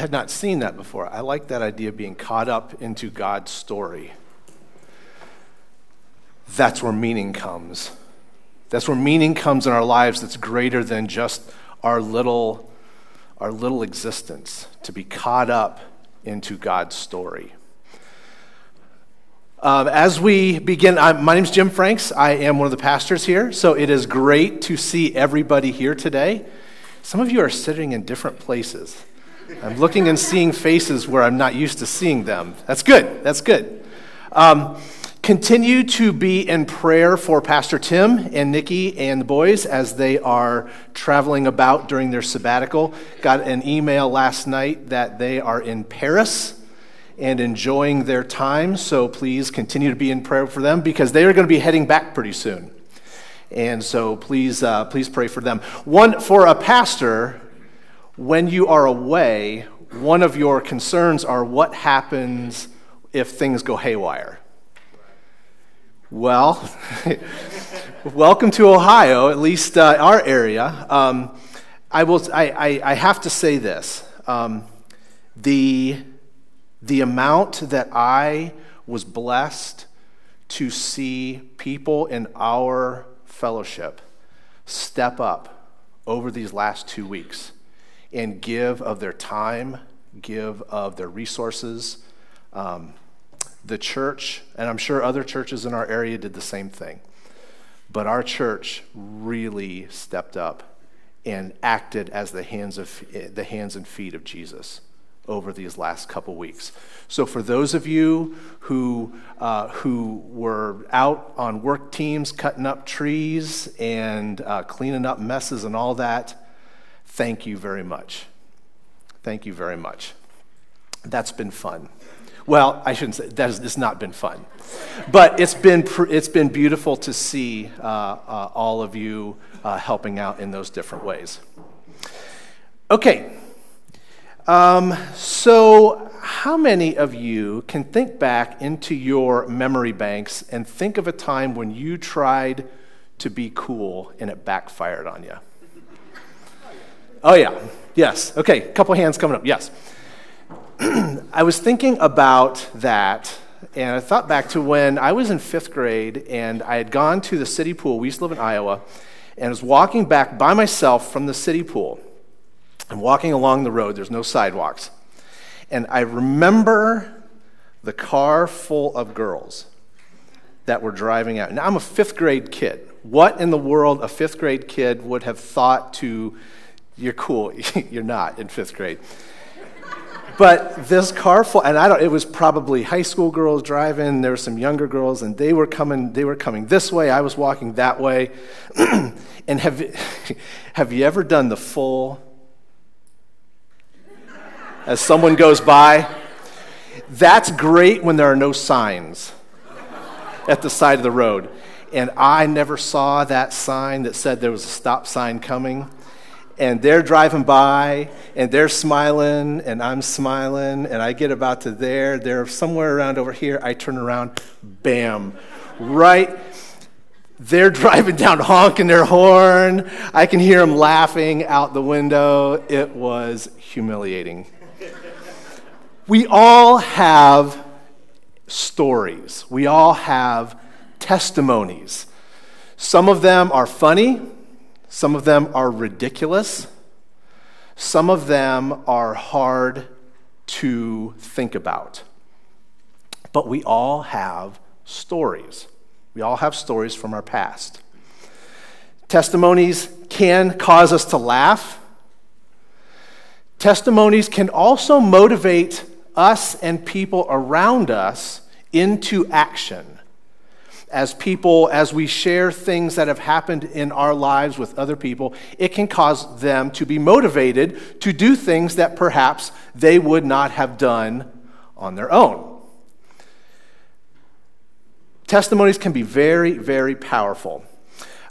had not seen that before. I like that idea of being caught up into God's story. That's where meaning comes. That's where meaning comes in our lives that's greater than just our little, our little existence, to be caught up into God's story. Um, as we begin, I'm, my name is Jim Franks. I am one of the pastors here, so it is great to see everybody here today. Some of you are sitting in different places. I'm looking and seeing faces where I'm not used to seeing them. That's good. That's good. Um, continue to be in prayer for Pastor Tim and Nikki and the boys as they are traveling about during their sabbatical. Got an email last night that they are in Paris and enjoying their time. So please continue to be in prayer for them because they are going to be heading back pretty soon. And so please, uh, please pray for them. One for a pastor, when you are away, one of your concerns are what happens if things go haywire. Well, welcome to Ohio, at least uh, our area. Um, I, will, I, I, I, have to say this. Um, the the amount that I was blessed to see people in our fellowship step up over these last two weeks and give of their time, give of their resources. Um, the church, and I'm sure other churches in our area did the same thing, but our church really stepped up and acted as the hands, of, the hands and feet of Jesus over these last couple weeks. So, for those of you who, uh, who were out on work teams cutting up trees and uh, cleaning up messes and all that, thank you very much. Thank you very much. That's been fun. Well, I shouldn't say that it's not been fun, but it's been it's been beautiful to see uh, uh all of you uh, helping out in those different ways. Okay, um, so, how many of you can think back into your memory banks and think of a time when you tried to be cool and it backfired on you? Oh, yeah. Yes. Okay, a couple hands coming up. Yes. I was thinking about that, and I thought back to when I was in fifth grade and I had gone to the city pool. We used to live in Iowa, and I was walking back by myself from the city pool. I'm walking along the road, there's no sidewalks. And I remember the car full of girls that were driving out. Now, I'm a fifth grade kid. What in the world a fifth grade kid would have thought to, you're cool, you're not in fifth grade. But this car full, and I don't, it was probably high school girls driving, there were some younger girls, and they were coming, they were coming this way, I was walking that way. and have, have you ever done the full as someone goes by. That's great when there are no signs at the side of the road. And I never saw that sign that said there was a stop sign coming. And they're driving by and they're smiling and I'm smiling. And I get about to there, they're somewhere around over here. I turn around, bam, right they're driving down honking their horn. I can hear them laughing out the window. It was humiliating. We all have stories, we all have testimonies. Some of them are funny, some of them are ridiculous, some of them are hard to think about. But we all have stories. We all have stories from our past. Testimonies can cause us to laugh. Testimonies can also motivate us and people around us into action. As people, as we share things that have happened in our lives with other people, it can cause them to be motivated to do things that perhaps they would not have done on their own. Testimonies can be very, very powerful.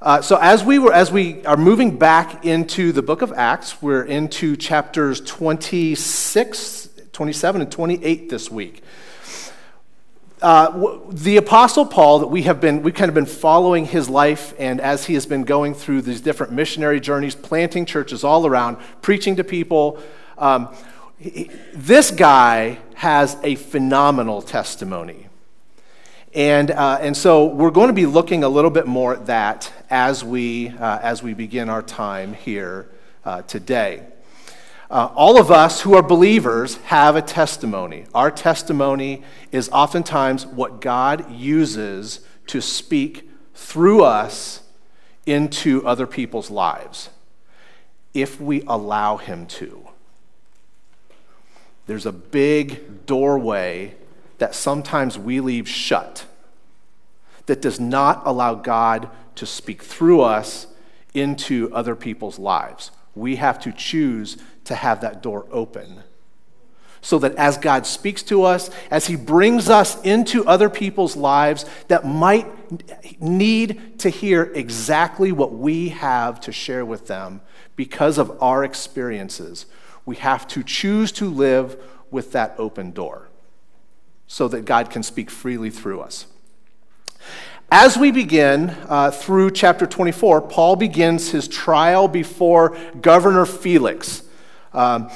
Uh, so as we were as we are moving back into the book of acts we're into chapters 26 27 and 28 this week. Uh, the apostle paul that we have been we've kind of been following his life and as he has been going through these different missionary journeys planting churches all around preaching to people um, this guy has a phenomenal testimony. And, uh, and so we're going to be looking a little bit more at that as we, uh, as we begin our time here uh, today. Uh, all of us who are believers have a testimony. Our testimony is oftentimes what God uses to speak through us into other people's lives, if we allow Him to. There's a big doorway that sometimes we leave shut that does not allow God to speak through us into other people's lives. We have to choose to have that door open. So that as God speaks to us, as He brings us into other people's lives that might need to hear exactly what we have to share with them because of our experiences, we have to choose to live with that open door so that God can speak freely through us. As we begin uh, through chapter 24, Paul begins his trial before Governor Felix. Um,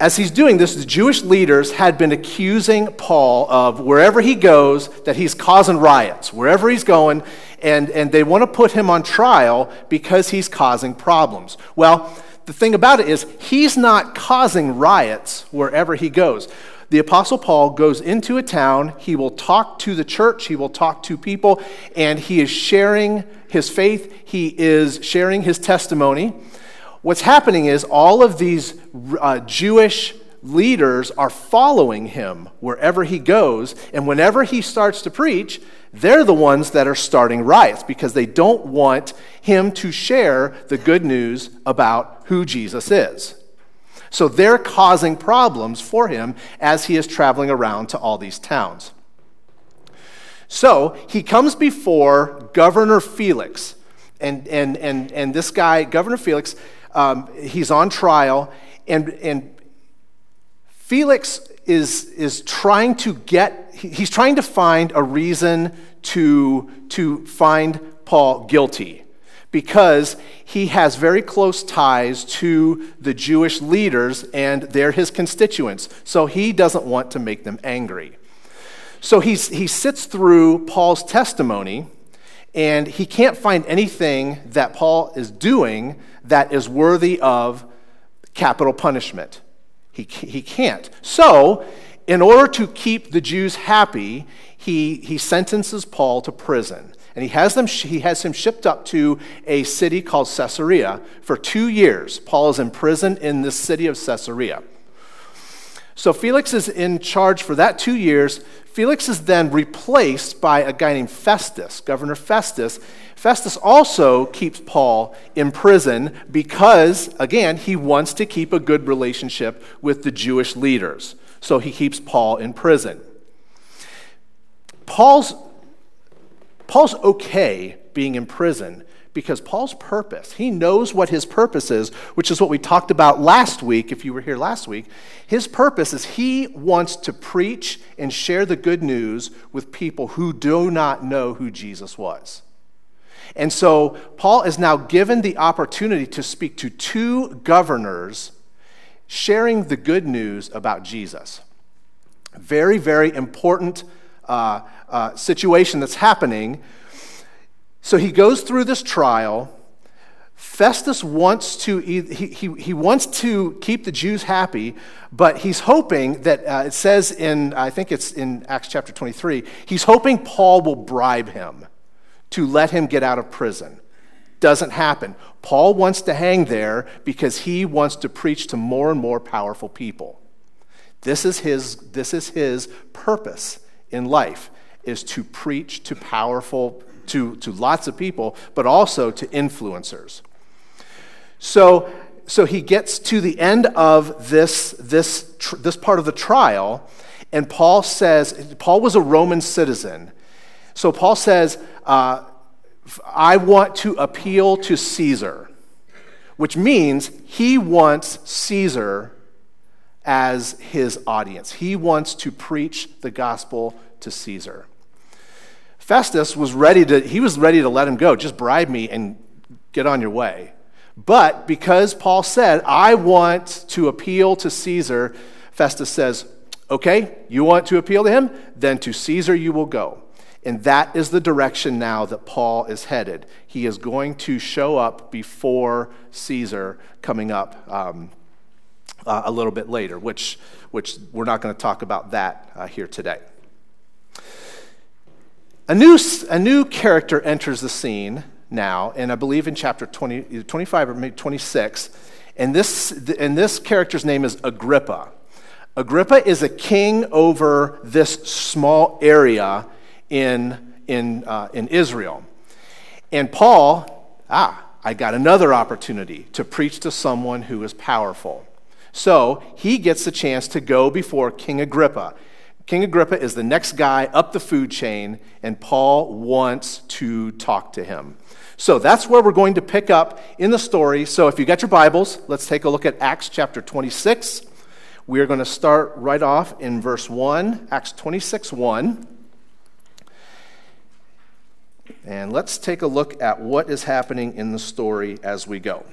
as he's doing this, the Jewish leaders had been accusing Paul of wherever he goes that he's causing riots, wherever he's going, and, and they want to put him on trial because he's causing problems. Well, the thing about it is, he's not causing riots wherever he goes. The Apostle Paul goes into a town, he will talk to the church, he will talk to people, and he is sharing his faith, he is sharing his testimony. What's happening is all of these uh, Jewish leaders are following him wherever he goes, and whenever he starts to preach, they're the ones that are starting riots because they don't want him to share the good news about who Jesus is. So they're causing problems for him as he is traveling around to all these towns. So he comes before Governor Felix. And, and, and, and this guy, Governor Felix, um, he's on trial. And, and Felix is, is trying to get, he's trying to find a reason to, to find Paul guilty because he has very close ties to the Jewish leaders and they're his constituents. So he doesn't want to make them angry. So he's, he sits through Paul's testimony and he can't find anything that Paul is doing that is worthy of capital punishment. He, he can't. So, in order to keep the Jews happy, he, he sentences Paul to prison and he has, them, he has him shipped up to a city called Caesarea for two years. Paul is imprisoned in this city of Caesarea. So Felix is in charge for that two years. Felix is then replaced by a guy named Festus, Governor Festus. Festus also keeps Paul in prison because, again, he wants to keep a good relationship with the Jewish leaders. So he keeps Paul in prison. Paul's Paul's okay being in prison because Paul's purpose, he knows what his purpose is, which is what we talked about last week, if you were here last week. His purpose is he wants to preach and share the good news with people who do not know who Jesus was. And so Paul is now given the opportunity to speak to two governors sharing the good news about Jesus. Very, very important uh, uh, situation that's happening. So he goes through this trial. Festus wants to he, he, he wants to keep the Jews happy, but he's hoping that uh, it says in I think it's in Acts chapter 23, he's hoping Paul will bribe him to let him get out of prison. Doesn't happen. Paul wants to hang there because he wants to preach to more and more powerful people. This is his, this is his purpose in life is to preach to powerful, to, to lots of people, but also to influencers. So, so he gets to the end of this, this, tr- this part of the trial, and Paul says, Paul was a Roman citizen. So Paul says, uh, I want to appeal to Caesar, which means he wants Caesar as his audience. He wants to preach the gospel to Caesar. Festus was ready to, he was ready to let him go. Just bribe me and get on your way. But because Paul said, I want to appeal to Caesar, Festus says, Okay, you want to appeal to him? Then to Caesar you will go. And that is the direction now that Paul is headed. He is going to show up before Caesar coming up um, uh, a little bit later, which, which we're not going to talk about that uh, here today. A new, a new character enters the scene now, and I believe in chapter 20, 25 or maybe 26. And this, and this character's name is Agrippa. Agrippa is a king over this small area in, in, uh, in Israel. And Paul, ah, I got another opportunity to preach to someone who is powerful. So he gets the chance to go before King Agrippa. King Agrippa is the next guy up the food chain, and Paul wants to talk to him. So that's where we're going to pick up in the story. So if you got your Bibles, let's take a look at Acts chapter 26. We are going to start right off in verse 1, Acts 26 1. And let's take a look at what is happening in the story as we go.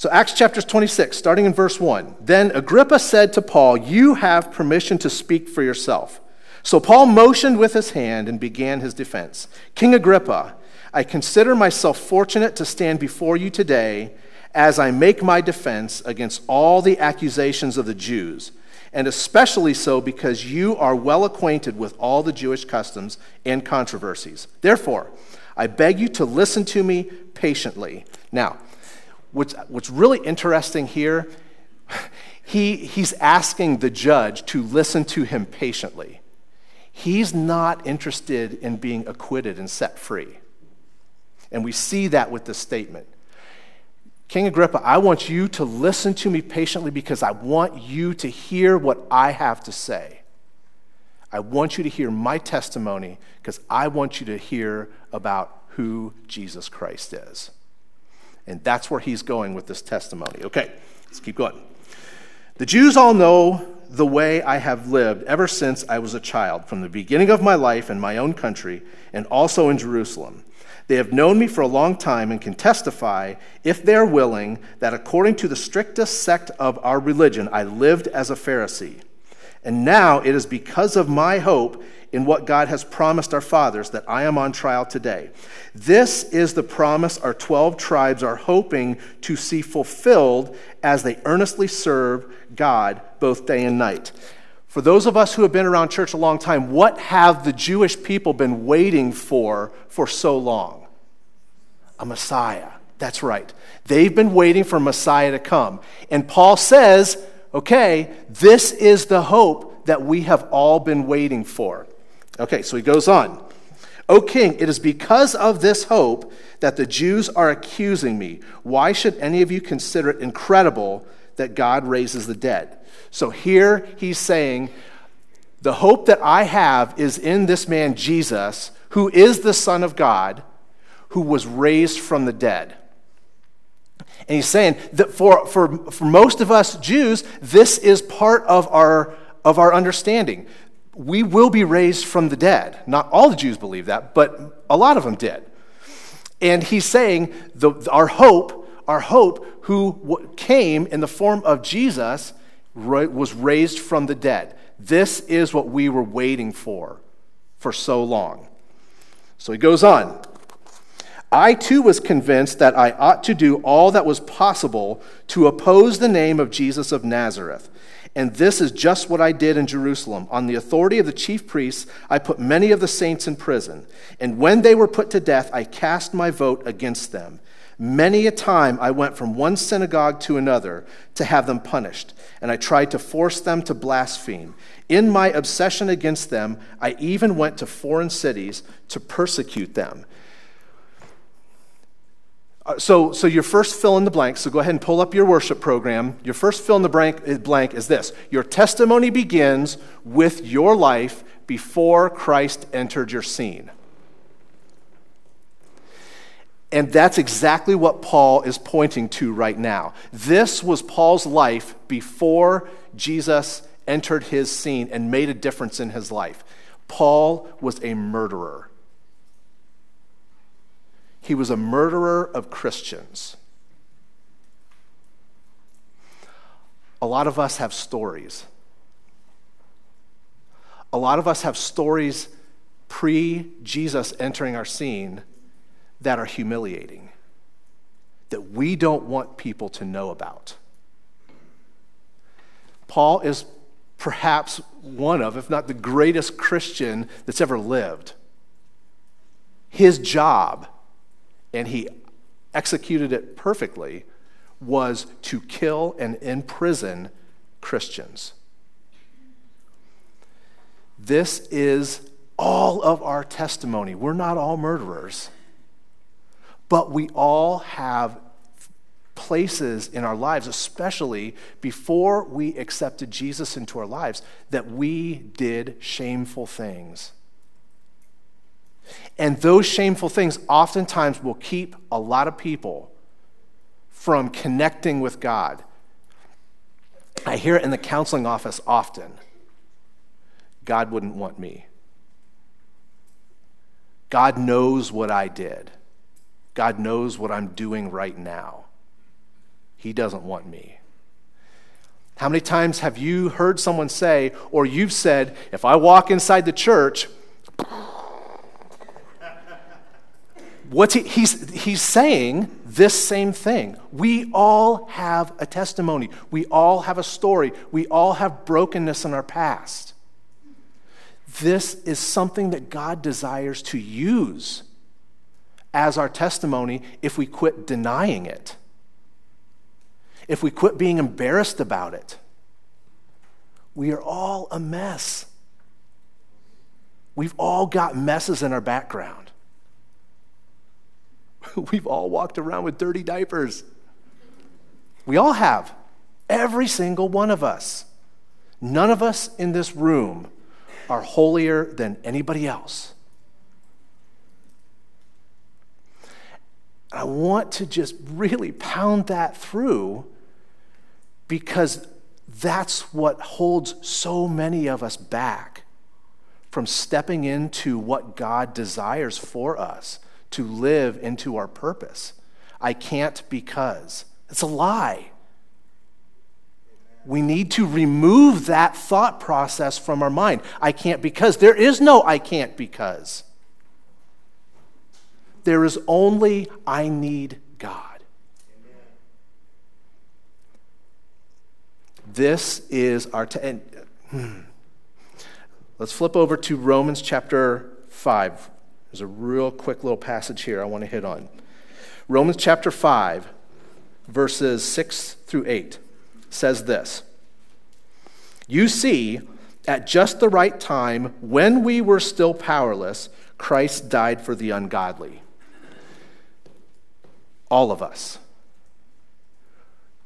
So, Acts chapter 26, starting in verse 1. Then Agrippa said to Paul, You have permission to speak for yourself. So Paul motioned with his hand and began his defense. King Agrippa, I consider myself fortunate to stand before you today as I make my defense against all the accusations of the Jews and especially so because you are well acquainted with all the Jewish customs and controversies. Therefore, I beg you to listen to me patiently. Now, what's, what's really interesting here, he, he's asking the judge to listen to him patiently. He's not interested in being acquitted and set free. And we see that with this statement. King Agrippa, I want you to listen to me patiently because I want you to hear what I have to say. I want you to hear my testimony because I want you to hear about who Jesus Christ is. And that's where he's going with this testimony. Okay, let's keep going. The Jews all know the way I have lived ever since I was a child, from the beginning of my life in my own country and also in Jerusalem. They have known me for a long time and can testify, if they are willing, that according to the strictest sect of our religion, I lived as a Pharisee. And now it is because of my hope in what God has promised our fathers that I am on trial today. This is the promise our 12 tribes are hoping to see fulfilled as they earnestly serve God both day and night. For those of us who have been around church a long time, what have the Jewish people been waiting for for so long? A Messiah. That's right. They've been waiting for Messiah to come. And Paul says, okay, this is the hope that we have all been waiting for. Okay, so he goes on. O king, it is because of this hope that the Jews are accusing me. Why should any of you consider it incredible that God raises the dead? So here he's saying, The hope that I have is in this man Jesus, who is the Son of God, who was raised from the dead. And he's saying that for, for, for most of us Jews, this is part of our, of our understanding. We will be raised from the dead. Not all the Jews believe that, but a lot of them did. And he's saying the, our hope, our hope, who came in the form of Jesus, was raised from the dead. This is what we were waiting for for so long. So he goes on. I too was convinced that I ought to do all that was possible to oppose the name of Jesus of Nazareth. And this is just what I did in Jerusalem. On the authority of the chief priests, I put many of the saints in prison. And when they were put to death, I cast my vote against them. Many a time I went from one synagogue to another to have them punished, and I tried to force them to blaspheme. In my obsession against them, I even went to foreign cities to persecute them. Uh, so, so your first fill in the blank, so go ahead and pull up your worship program. Your first fill in the blank, uh, blank is this Your testimony begins with your life before Christ entered your scene. And that's exactly what Paul is pointing to right now. This was Paul's life before Jesus entered his scene and made a difference in his life. Paul was a murderer. He was a murderer of Christians. A lot of us have stories. A lot of us have stories pre Jesus entering our scene that are humiliating, that we don't want people to know about. Paul is perhaps one of, if not the greatest Christian that's ever lived. His job, and he executed it perfectly, was to kill and imprison Christians. This is all of our testimony. We're not all murderers, but we all have places in our lives, especially before we accepted Jesus into our lives, that we did shameful things. And those shameful things oftentimes will keep a lot of people from connecting with God. I hear it in the counseling office often God wouldn't want me. God knows what I did. God knows what I'm doing right now. He doesn't want me. How many times have you heard someone say, or you've said, if I walk inside the church, what's he, he's, he's saying this same thing. We all have a testimony, we all have a story, we all have brokenness in our past. This is something that God desires to use as our testimony if we quit denying it if we quit being embarrassed about it. We are all a mess. We've all got messes in our background. We've all walked around with dirty diapers. We all have. Every single one of us. None of us in this room are holier than anybody else. I want to just really pound that through because that's what holds so many of us back from stepping into what God desires for us to live into our purpose. I can't because. It's a lie. We need to remove that thought process from our mind. I can't because. There is no I can't because. There is only I need God. This is our. T- and, hmm. Let's flip over to Romans chapter 5. There's a real quick little passage here I want to hit on. Romans chapter 5, verses 6 through 8 says this You see, at just the right time, when we were still powerless, Christ died for the ungodly. All of us.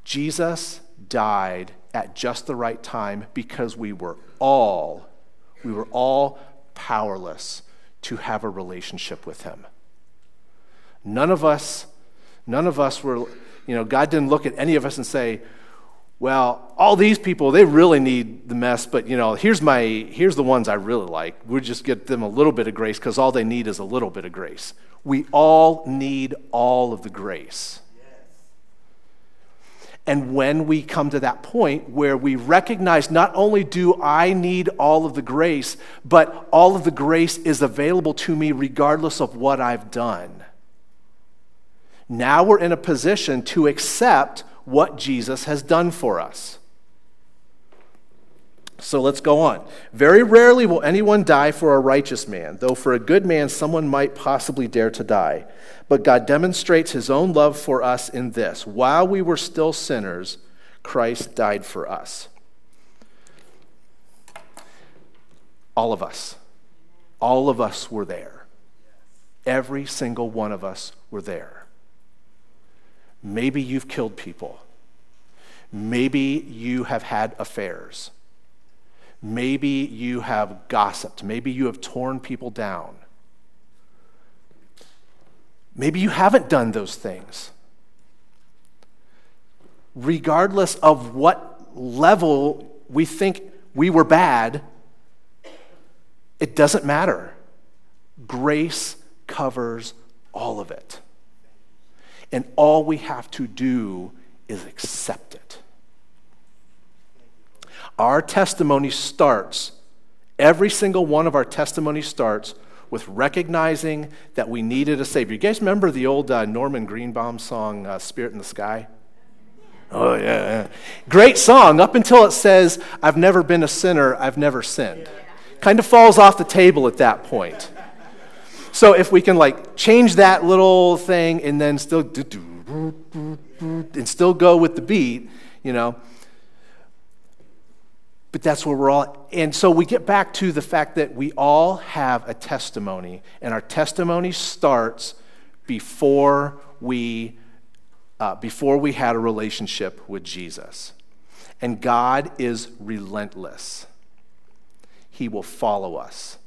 Jesus died at just the right time because we were all, we were all powerless to have a relationship with him. None of us, none of us were, you know, God didn't look at any of us and say, well, all these people, they really need the mess, but you know, here's my here's the ones I really like. We'll just get them a little bit of grace because all they need is a little bit of grace. We all need all of the grace. And when we come to that point where we recognize not only do I need all of the grace, but all of the grace is available to me regardless of what I've done. Now we're in a position to accept what Jesus has done for us. So let's go on. Very rarely will anyone die for a righteous man, though for a good man someone might possibly dare to die. But God demonstrates his own love for us in this while we were still sinners, Christ died for us. All of us. All of us were there. Every single one of us were there. Maybe you've killed people. Maybe you have had affairs. Maybe you have gossiped. Maybe you have torn people down. Maybe you haven't done those things. Regardless of what level we think we were bad, it doesn't matter. Grace covers all of it. And all we have to do is accept it. Our testimony starts, every single one of our testimony starts with recognizing that we needed a Savior. You guys remember the old uh, Norman Greenbaum song, uh, Spirit in the Sky? Oh, yeah. Great song up until it says, I've never been a sinner, I've never sinned. Kind of falls off the table at that point. So if we can like change that little thing and then still do, do, do, do, and still go with the beat, you know. But that's where we're all. And so we get back to the fact that we all have a testimony, and our testimony starts before we uh, before we had a relationship with Jesus. And God is relentless. He will follow us.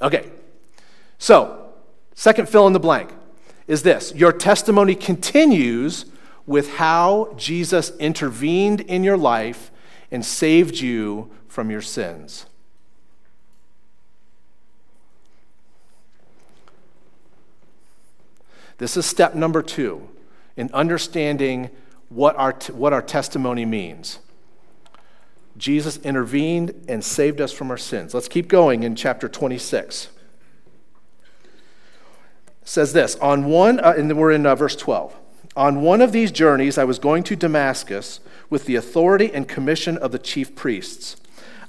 Okay, so, second fill in the blank is this Your testimony continues with how Jesus intervened in your life and saved you from your sins. This is step number two in understanding what our, what our testimony means. Jesus intervened and saved us from our sins. Let's keep going in chapter 26 says this on one, uh, and we're in uh, verse 12. On one of these journeys, I was going to Damascus with the authority and commission of the chief priests.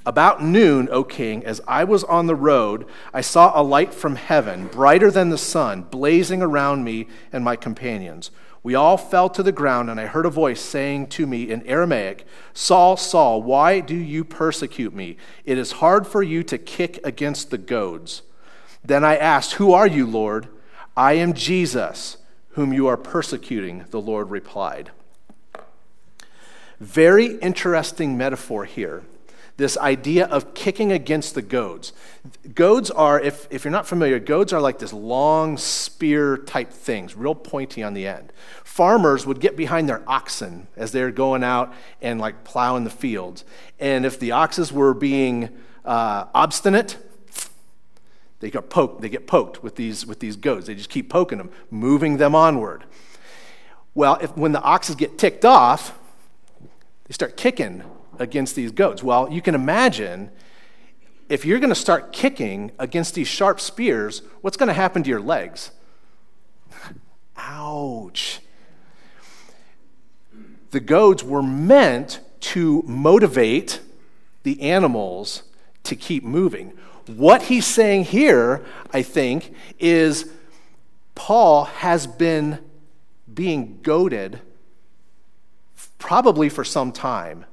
About noon, O king, as I was on the road, I saw a light from heaven, brighter than the sun, blazing around me and my companions. We all fell to the ground, and I heard a voice saying to me in Aramaic, Saul, Saul, why do you persecute me? It is hard for you to kick against the goads. Then I asked, Who are you, Lord? I am Jesus, whom you are persecuting, the Lord replied. Very interesting metaphor here. This idea of kicking against the goads. Goads are, if, if you're not familiar, goads are like this long spear type things, real pointy on the end. Farmers would get behind their oxen as they're going out and like plowing the fields. And if the oxes were being uh, obstinate, they get poked, they get poked with these, with these goads. They just keep poking them, moving them onward. Well, if, when the oxes get ticked off, they start kicking against these goads. Well, you can imagine if you're going to start kicking against these sharp spears, what's going to happen to your legs? Ouch. The goads were meant to motivate the animals to keep moving. What he's saying here, I think, is Paul has been being goaded, probably for some time,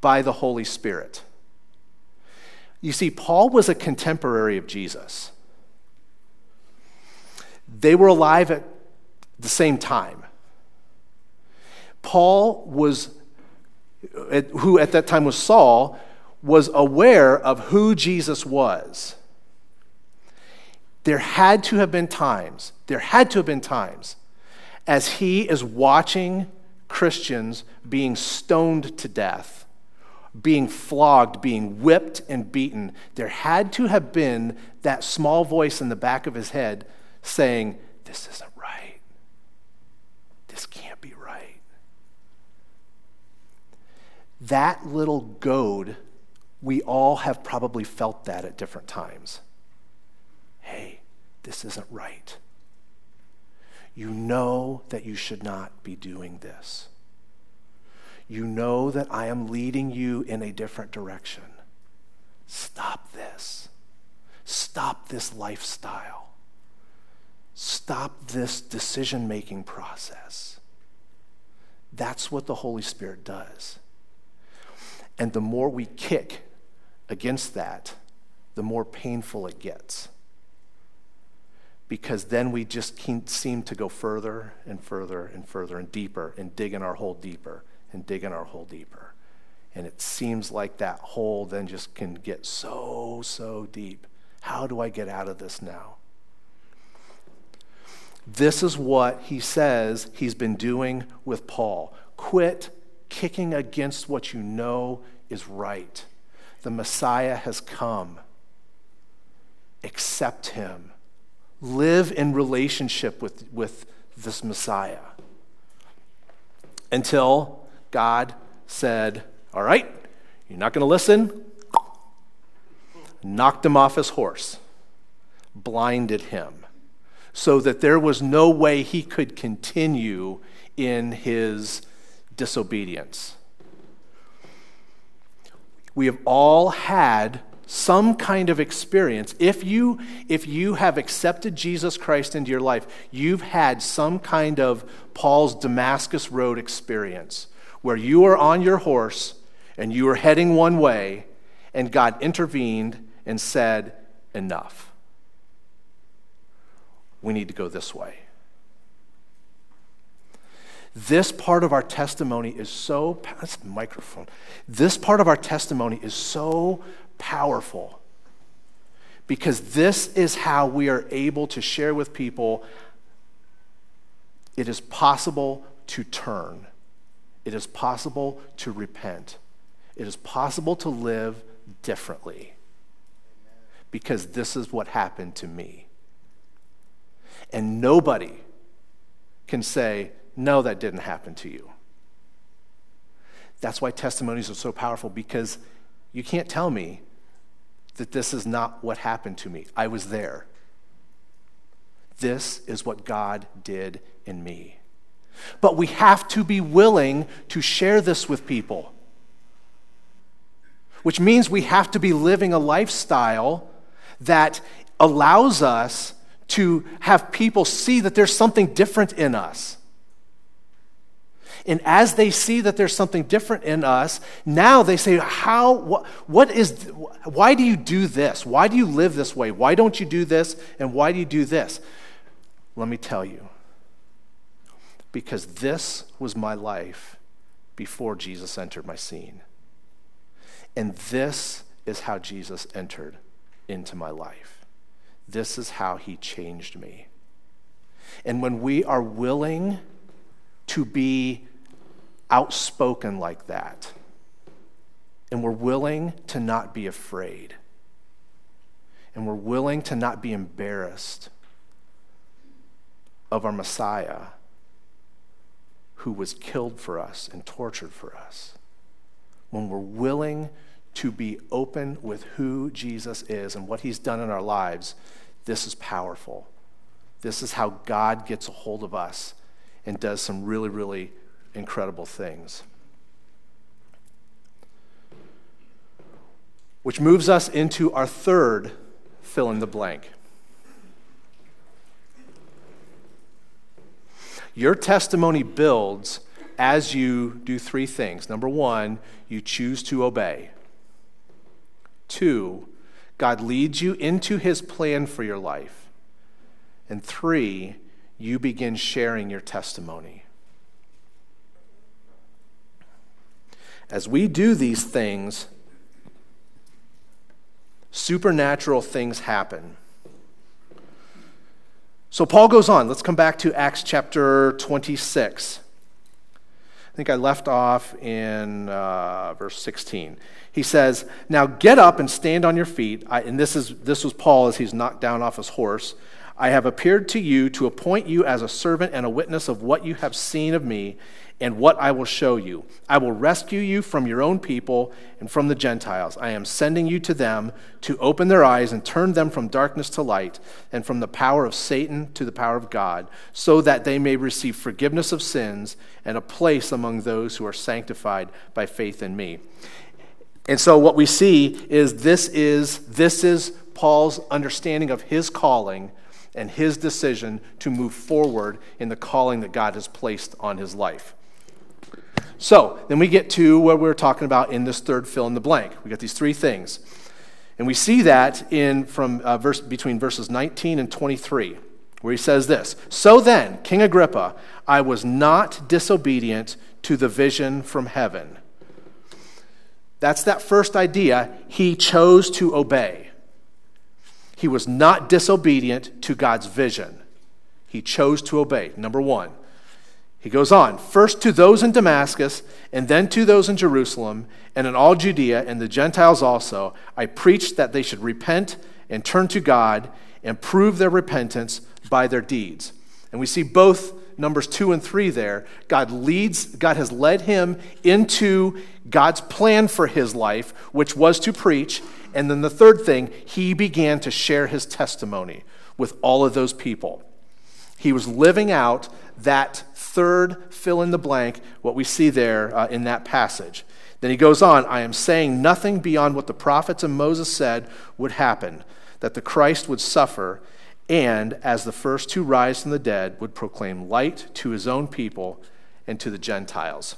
by the Holy Spirit. You see, Paul was a contemporary of Jesus. They were alive at the same time. Paul was, who at that time was Saul, was aware of who Jesus was. There had to have been times, there had to have been times, as he is watching Christians being stoned to death, being flogged, being whipped and beaten, there had to have been that small voice in the back of his head saying, This isn't right. This can't be right. That little goad we all have probably felt that at different times. Hey, this isn't right. You know that you should not be doing this. You know that I am leading you in a different direction. Stop this. Stop this lifestyle. Stop this decision making process. That's what the Holy Spirit does. And the more we kick against that, the more painful it gets. Because then we just seem to go further and further and further and deeper and dig in our hole deeper and dig in our hole deeper. And it seems like that hole then just can get so, so deep. How do I get out of this now? This is what he says he's been doing with Paul. Quit kicking against what you know is right. The Messiah has come. Accept him. Live in relationship with, with this Messiah. Until God said, All right, you're not going to listen? Knocked him off his horse, blinded him, so that there was no way he could continue in his disobedience. We have all had some kind of experience. If you, if you have accepted Jesus Christ into your life, you've had some kind of Paul's Damascus Road experience where you are on your horse and you are heading one way, and God intervened and said, Enough. We need to go this way. This part of our testimony is so, that's microphone. This part of our testimony is so powerful because this is how we are able to share with people it is possible to turn, it is possible to repent, it is possible to live differently because this is what happened to me. And nobody can say, no, that didn't happen to you. That's why testimonies are so powerful because you can't tell me that this is not what happened to me. I was there. This is what God did in me. But we have to be willing to share this with people, which means we have to be living a lifestyle that allows us to have people see that there's something different in us. And as they see that there's something different in us, now they say, How, what, what is, why do you do this? Why do you live this way? Why don't you do this? And why do you do this? Let me tell you. Because this was my life before Jesus entered my scene. And this is how Jesus entered into my life. This is how he changed me. And when we are willing to be outspoken like that. And we're willing to not be afraid. And we're willing to not be embarrassed of our Messiah who was killed for us and tortured for us. When we're willing to be open with who Jesus is and what he's done in our lives, this is powerful. This is how God gets a hold of us and does some really, really incredible things. Which moves us into our third fill in the blank. Your testimony builds as you do three things. Number one, you choose to obey. Two, God leads you into his plan for your life. And three, you begin sharing your testimony. As we do these things, supernatural things happen. So Paul goes on. Let's come back to Acts chapter 26. I think I left off in uh, verse 16. He says, Now get up and stand on your feet. I, and this, is, this was Paul as he's knocked down off his horse. I have appeared to you to appoint you as a servant and a witness of what you have seen of me and what I will show you. I will rescue you from your own people and from the Gentiles. I am sending you to them to open their eyes and turn them from darkness to light and from the power of Satan to the power of God, so that they may receive forgiveness of sins and a place among those who are sanctified by faith in me. And so what we see is this is this is Paul's understanding of his calling and his decision to move forward in the calling that God has placed on his life. So then we get to what we are talking about in this third fill in the blank. We got these three things. And we see that in from uh, verse, between verses 19 and 23, where he says this So then, King Agrippa, I was not disobedient to the vision from heaven. That's that first idea. He chose to obey. He was not disobedient to God's vision. He chose to obey. Number one. He goes on, first to those in Damascus, and then to those in Jerusalem, and in all Judea, and the Gentiles also, I preached that they should repent and turn to God and prove their repentance by their deeds. And we see both Numbers 2 and 3 there, God leads, God has led him into God's plan for his life, which was to preach. And then the third thing, he began to share his testimony with all of those people. He was living out that third fill in the blank, what we see there uh, in that passage. Then he goes on, I am saying nothing beyond what the prophets and Moses said would happen, that the Christ would suffer, and as the first to rise from the dead, would proclaim light to his own people and to the Gentiles.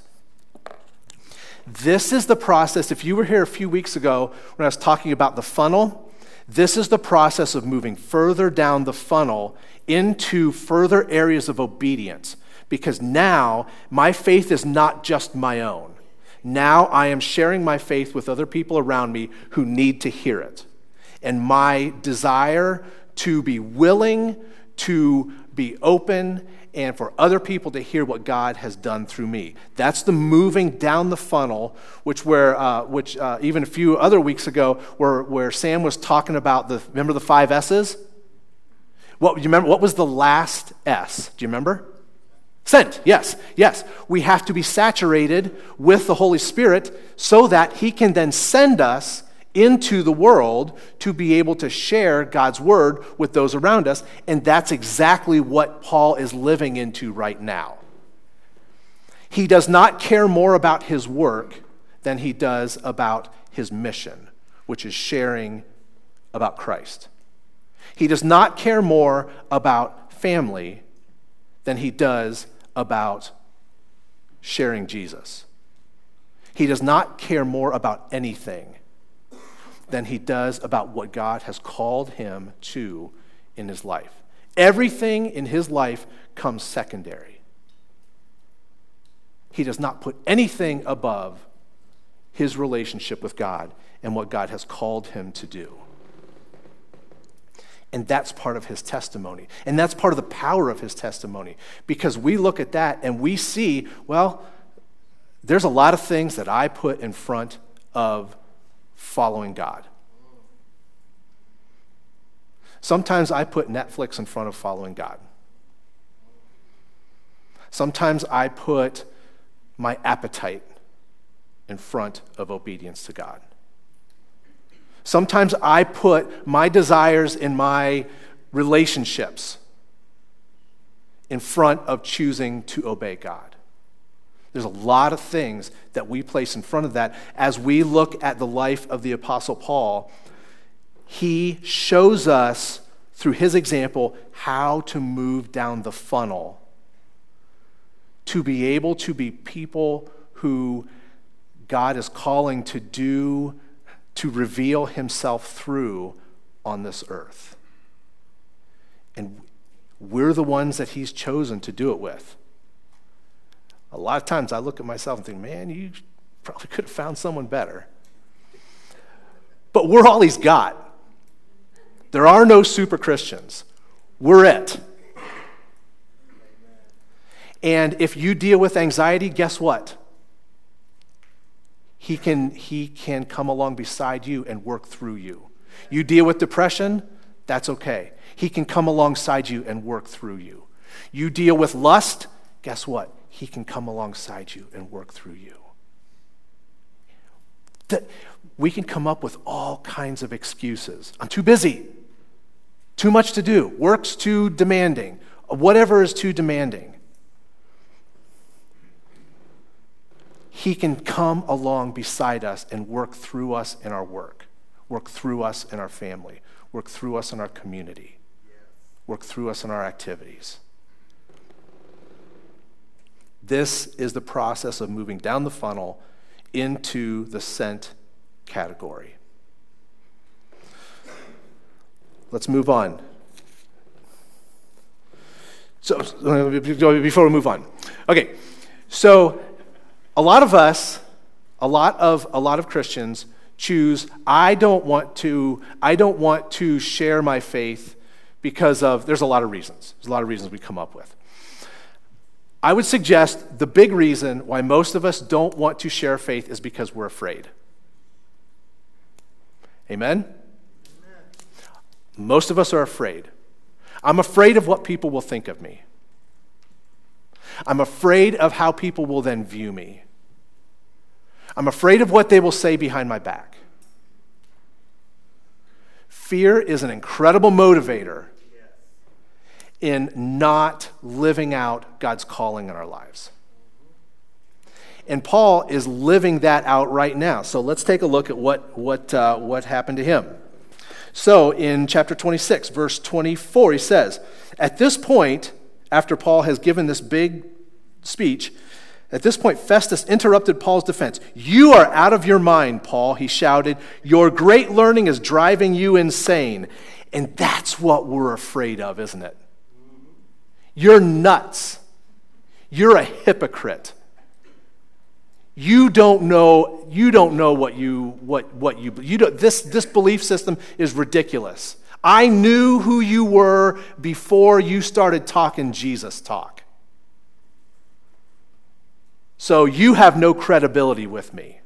This is the process. If you were here a few weeks ago when I was talking about the funnel, this is the process of moving further down the funnel into further areas of obedience. Because now my faith is not just my own. Now I am sharing my faith with other people around me who need to hear it. And my desire to be willing, to be open, and for other people to hear what God has done through me. That's the moving down the funnel, which where uh, which uh, even a few other weeks ago, where where Sam was talking about the remember the five S's. What you remember? What was the last S? Do you remember? Sent, yes, yes. We have to be saturated with the Holy Spirit so that He can then send us into the world to be able to share God's word with those around us. And that's exactly what Paul is living into right now. He does not care more about his work than he does about his mission, which is sharing about Christ. He does not care more about family than he does about sharing Jesus. He does not care more about anything than he does about what God has called him to in his life. Everything in his life comes secondary. He does not put anything above his relationship with God and what God has called him to do. And that's part of his testimony. And that's part of the power of his testimony. Because we look at that and we see, well, there's a lot of things that I put in front of following God. Sometimes I put Netflix in front of following God. Sometimes I put my appetite in front of obedience to God. Sometimes I put my desires in my relationships in front of choosing to obey God. There's a lot of things that we place in front of that as we look at the life of the Apostle Paul. He shows us through his example how to move down the funnel to be able to be people who God is calling to do to reveal himself through on this earth. And we're the ones that he's chosen to do it with. A lot of times I look at myself and think, man, you probably could have found someone better. But we're all he's got. There are no super Christians. We're it. And if you deal with anxiety, guess what? He can, he can come along beside you and work through you. You deal with depression, that's okay. He can come alongside you and work through you. You deal with lust, guess what? He can come alongside you and work through you. That we can come up with all kinds of excuses. I'm too busy, too much to do, work's too demanding, whatever is too demanding. He can come along beside us and work through us in our work, work through us in our family, work through us in our community, work through us in our activities. This is the process of moving down the funnel into the sent category. Let's move on. So, before we move on, okay, so a lot of us, a lot of, a lot of Christians choose, I don't want to, I don't want to share my faith because of, there's a lot of reasons. There's a lot of reasons we come up with. I would suggest the big reason why most of us don't want to share faith is because we're afraid. Amen? Amen? Most of us are afraid. I'm afraid of what people will think of me. I'm afraid of how people will then view me. I'm afraid of what they will say behind my back. Fear is an incredible motivator in not living out God's calling in our lives. And Paul is living that out right now. So let's take a look at what, what, uh, what happened to him. So in chapter 26, verse 24, he says, At this point, after Paul has given this big speech, at this point, Festus interrupted Paul's defense. You are out of your mind, Paul, he shouted. Your great learning is driving you insane. And that's what we're afraid of, isn't it? You're nuts. You're a hypocrite. You don't know, you don't know what you, what, what you, you don't, this, this belief system is ridiculous. I knew who you were before you started talking Jesus talk. So you have no credibility with me.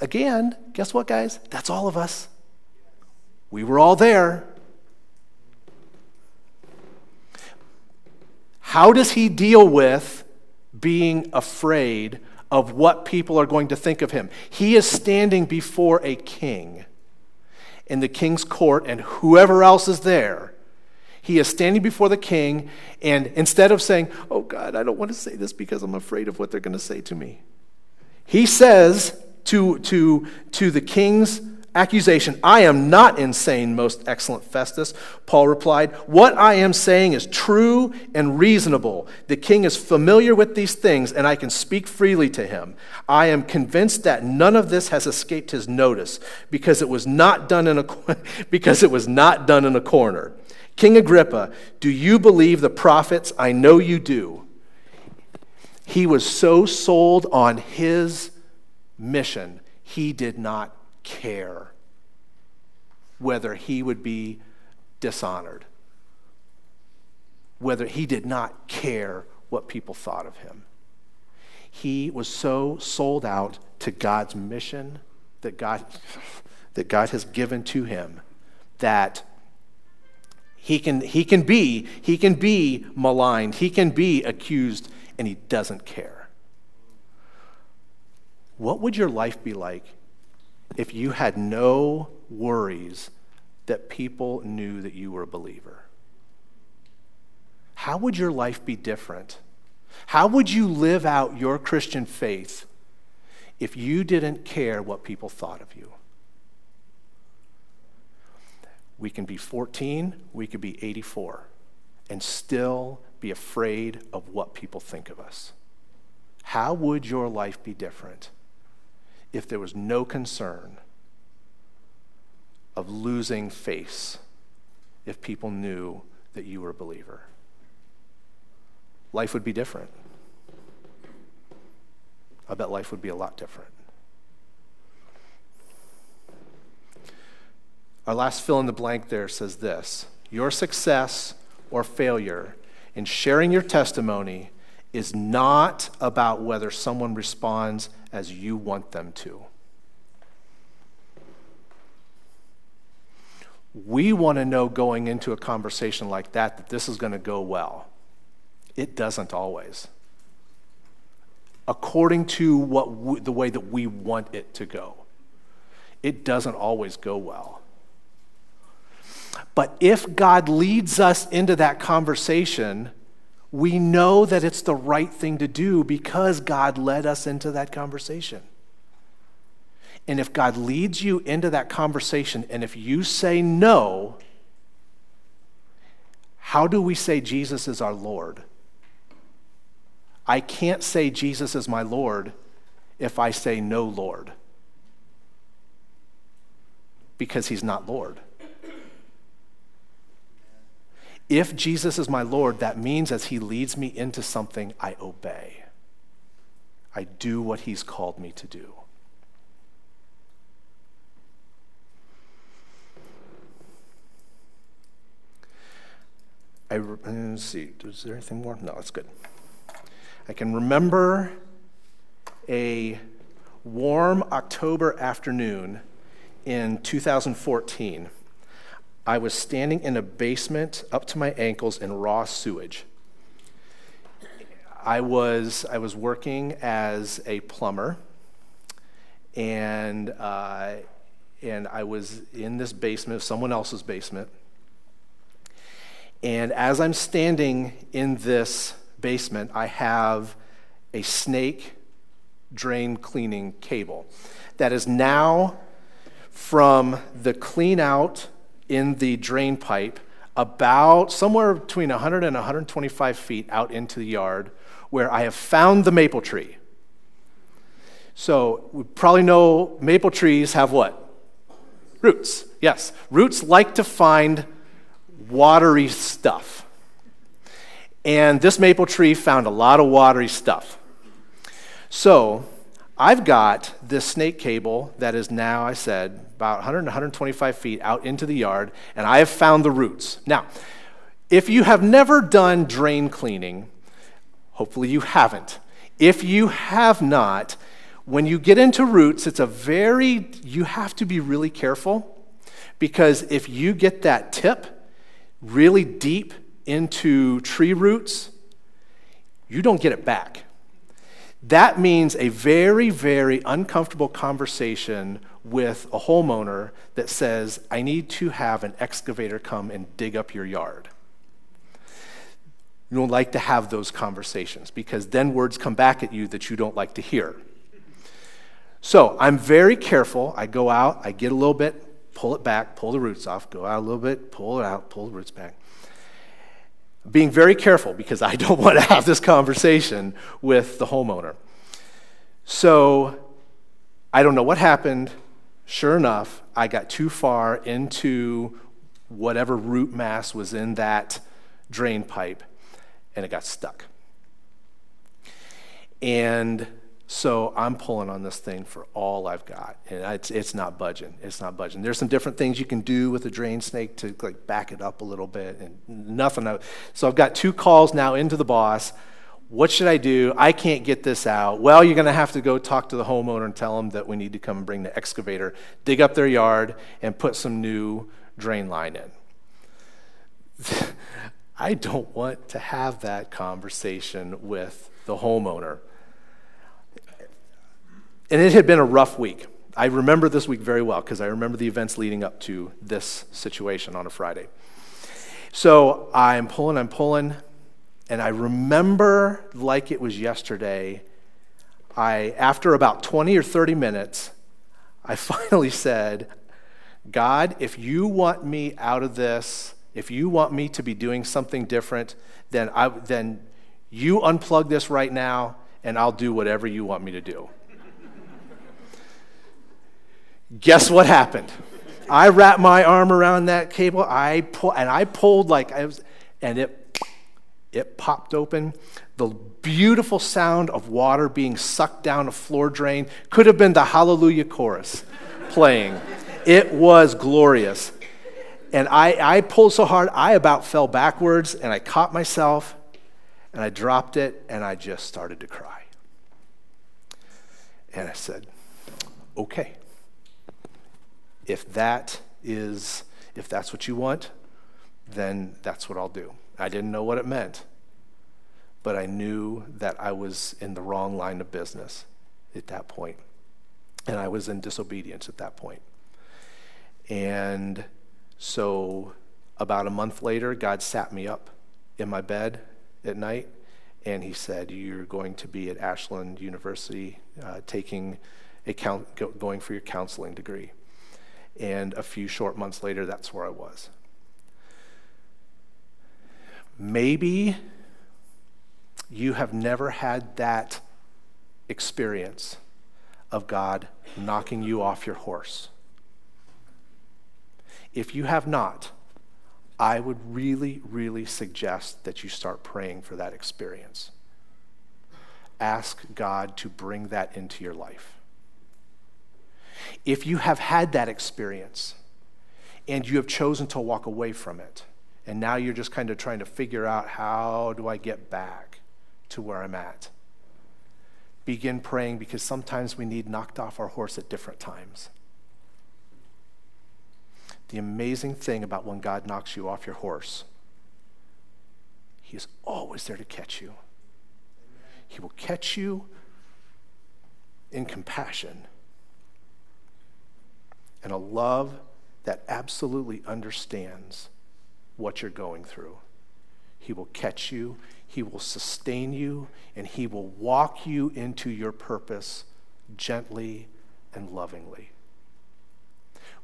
Again, guess what, guys? That's all of us. We were all there. How does he deal with being afraid of what people are going to think of him? He is standing before a king in the king's court, and whoever else is there. He is standing before the king, and instead of saying, Oh God, I don't want to say this because I'm afraid of what they're going to say to me, he says to, to, to the king's accusation, I am not insane, most excellent Festus. Paul replied, What I am saying is true and reasonable. The king is familiar with these things, and I can speak freely to him. I am convinced that none of this has escaped his notice because it was not done in a, because it was not done in a corner. King Agrippa, do you believe the prophets? I know you do. He was so sold on his mission, he did not care whether he would be dishonored, whether he did not care what people thought of him. He was so sold out to God's mission that God, that God has given to him that he can, he, can be, he can be maligned, he can be accused, and he doesn't care. What would your life be like if you had no worries that people knew that you were a believer? How would your life be different? How would you live out your Christian faith if you didn't care what people thought of you? We can be 14, we could be 84, and still be afraid of what people think of us. How would your life be different? if there was no concern of losing face if people knew that you were a believer? Life would be different. I bet life would be a lot different. Our last fill in the blank there says this Your success or failure in sharing your testimony is not about whether someone responds as you want them to. We want to know going into a conversation like that that this is going to go well. It doesn't always. According to what we, the way that we want it to go, it doesn't always go well. But if God leads us into that conversation, we know that it's the right thing to do because God led us into that conversation. And if God leads you into that conversation, and if you say no, how do we say Jesus is our Lord? I can't say Jesus is my Lord if I say no, Lord, because he's not Lord. If Jesus is my Lord, that means as he leads me into something, I obey. I do what he's called me to do. I, uh, let's see, is there anything more? No, that's good. I can remember a warm October afternoon in 2014. I was standing in a basement up to my ankles in raw sewage. I was, I was working as a plumber, and, uh, and I was in this basement, someone else's basement. And as I'm standing in this basement, I have a snake drain cleaning cable that is now from the clean out in the drain pipe about somewhere between 100 and 125 feet out into the yard where I have found the maple tree. So we probably know maple trees have what? Roots. Yes. Roots like to find watery stuff. And this maple tree found a lot of watery stuff. So I've got this snake cable that is now, I said, about 100 125 feet out into the yard, and I have found the roots. Now, if you have never done drain cleaning, hopefully you haven't. If you have not, when you get into roots, it's a very, you have to be really careful because if you get that tip really deep into tree roots, you don't get it back. That means a very, very uncomfortable conversation with a homeowner that says, I need to have an excavator come and dig up your yard. You don't like to have those conversations because then words come back at you that you don't like to hear. So I'm very careful. I go out, I get a little bit, pull it back, pull the roots off, go out a little bit, pull it out, pull the roots back. Being very careful because I don't want to have this conversation with the homeowner. So I don't know what happened. Sure enough, I got too far into whatever root mass was in that drain pipe and it got stuck. And so I'm pulling on this thing for all I've got, and it's, it's not budging. It's not budging. There's some different things you can do with a drain snake to like back it up a little bit, and nothing. So I've got two calls now into the boss. What should I do? I can't get this out. Well, you're going to have to go talk to the homeowner and tell them that we need to come bring the excavator, dig up their yard, and put some new drain line in. I don't want to have that conversation with the homeowner. And it had been a rough week. I remember this week very well because I remember the events leading up to this situation on a Friday. So I'm pulling, I'm pulling. And I remember like it was yesterday, I, after about 20 or 30 minutes, I finally said, God, if you want me out of this, if you want me to be doing something different, then, I, then you unplug this right now and I'll do whatever you want me to do. Guess what happened? I wrapped my arm around that cable. I pull, and I pulled like I was, and it it popped open. The beautiful sound of water being sucked down a floor drain could have been the Hallelujah chorus playing. It was glorious. And I, I pulled so hard, I about fell backwards and I caught myself and I dropped it and I just started to cry. And I said, okay, if that is, if that's what you want, then that's what I'll do. I didn't know what it meant, but I knew that I was in the wrong line of business at that point. And I was in disobedience at that point. And so, about a month later, God sat me up in my bed at night and he said, You're going to be at Ashland University uh, taking a count, going for your counseling degree. And a few short months later, that's where I was. Maybe you have never had that experience of God knocking you off your horse. If you have not, I would really, really suggest that you start praying for that experience. Ask God to bring that into your life. If you have had that experience and you have chosen to walk away from it, and now you're just kind of trying to figure out how do I get back to where I'm at. Begin praying because sometimes we need knocked off our horse at different times. the amazing thing about when God knocks you off your horse, He is always there to catch you. He will catch you in compassion and a love that absolutely understands what you're going through. He will catch you, He will sustain you, and He will walk you into your purpose gently and lovingly.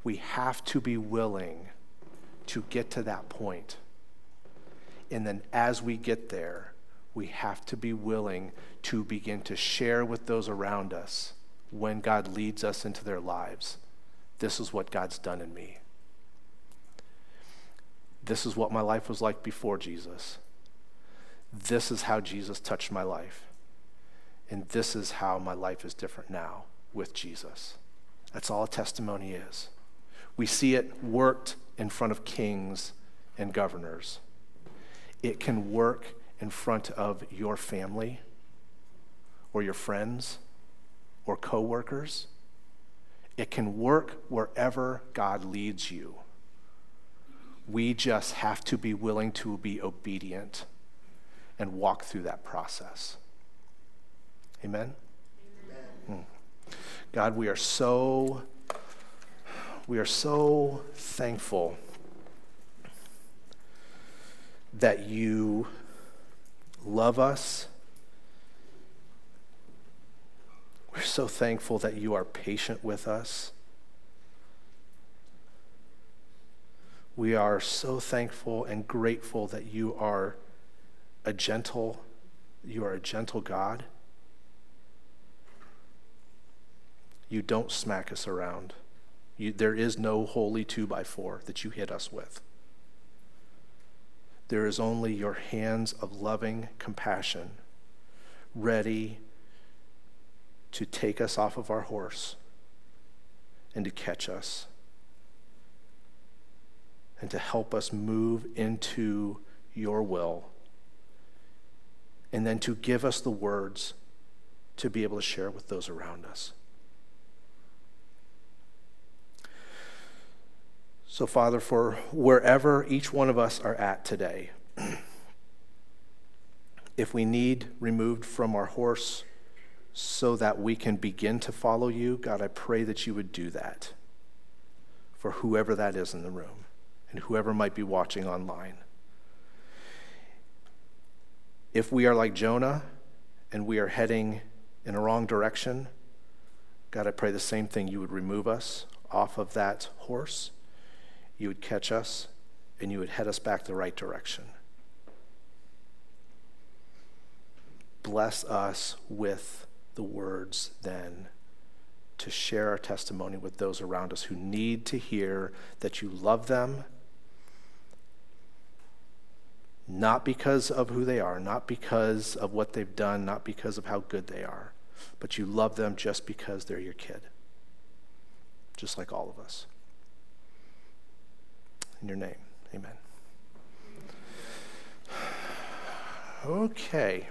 We have to be willing to get to that point. And then as we get there, we have to be willing to begin to share with those around us when God leads us into their lives. This is what God's done in me. This is what my life was like before Jesus. This is how Jesus touched my life. And this is how my life is different now with Jesus. That's all a testimony is. We see it worked in front of kings and governors. It can work in front of your family or your friends or coworkers. It can work wherever God leads you. We just have to be willing to be obedient and walk through that process. Amen? Amen. Hmm. God, we are so we are so thankful that you love us. We're so thankful that you are patient with us. We are so thankful and grateful that you are a gentle, you are a gentle God. You don't smack us around. You, there is no holy two by four that you hit us with. There is only your hands of loving compassion ready to take us off of our horse and to catch us and to help us move into your will and then to give us the words to be able to share with those around us. So, Father, for wherever each one of us are at today, if we need removed from our horse so that we can begin to follow you, God, I pray that you would do that for whoever that is in the room and whoever might be watching online. If we are like Jonah and we are heading in a wrong direction, God, I pray the same thing. You would remove us off of that horse you would catch us and you would head us back the right direction. Bless us with the words then to share our testimony with those around us who need to hear that you love them, not because of who they are, not because of what they've done, not because of how good they are, but you love them just because they're your kid, just like all of us in your name. Amen. Okay.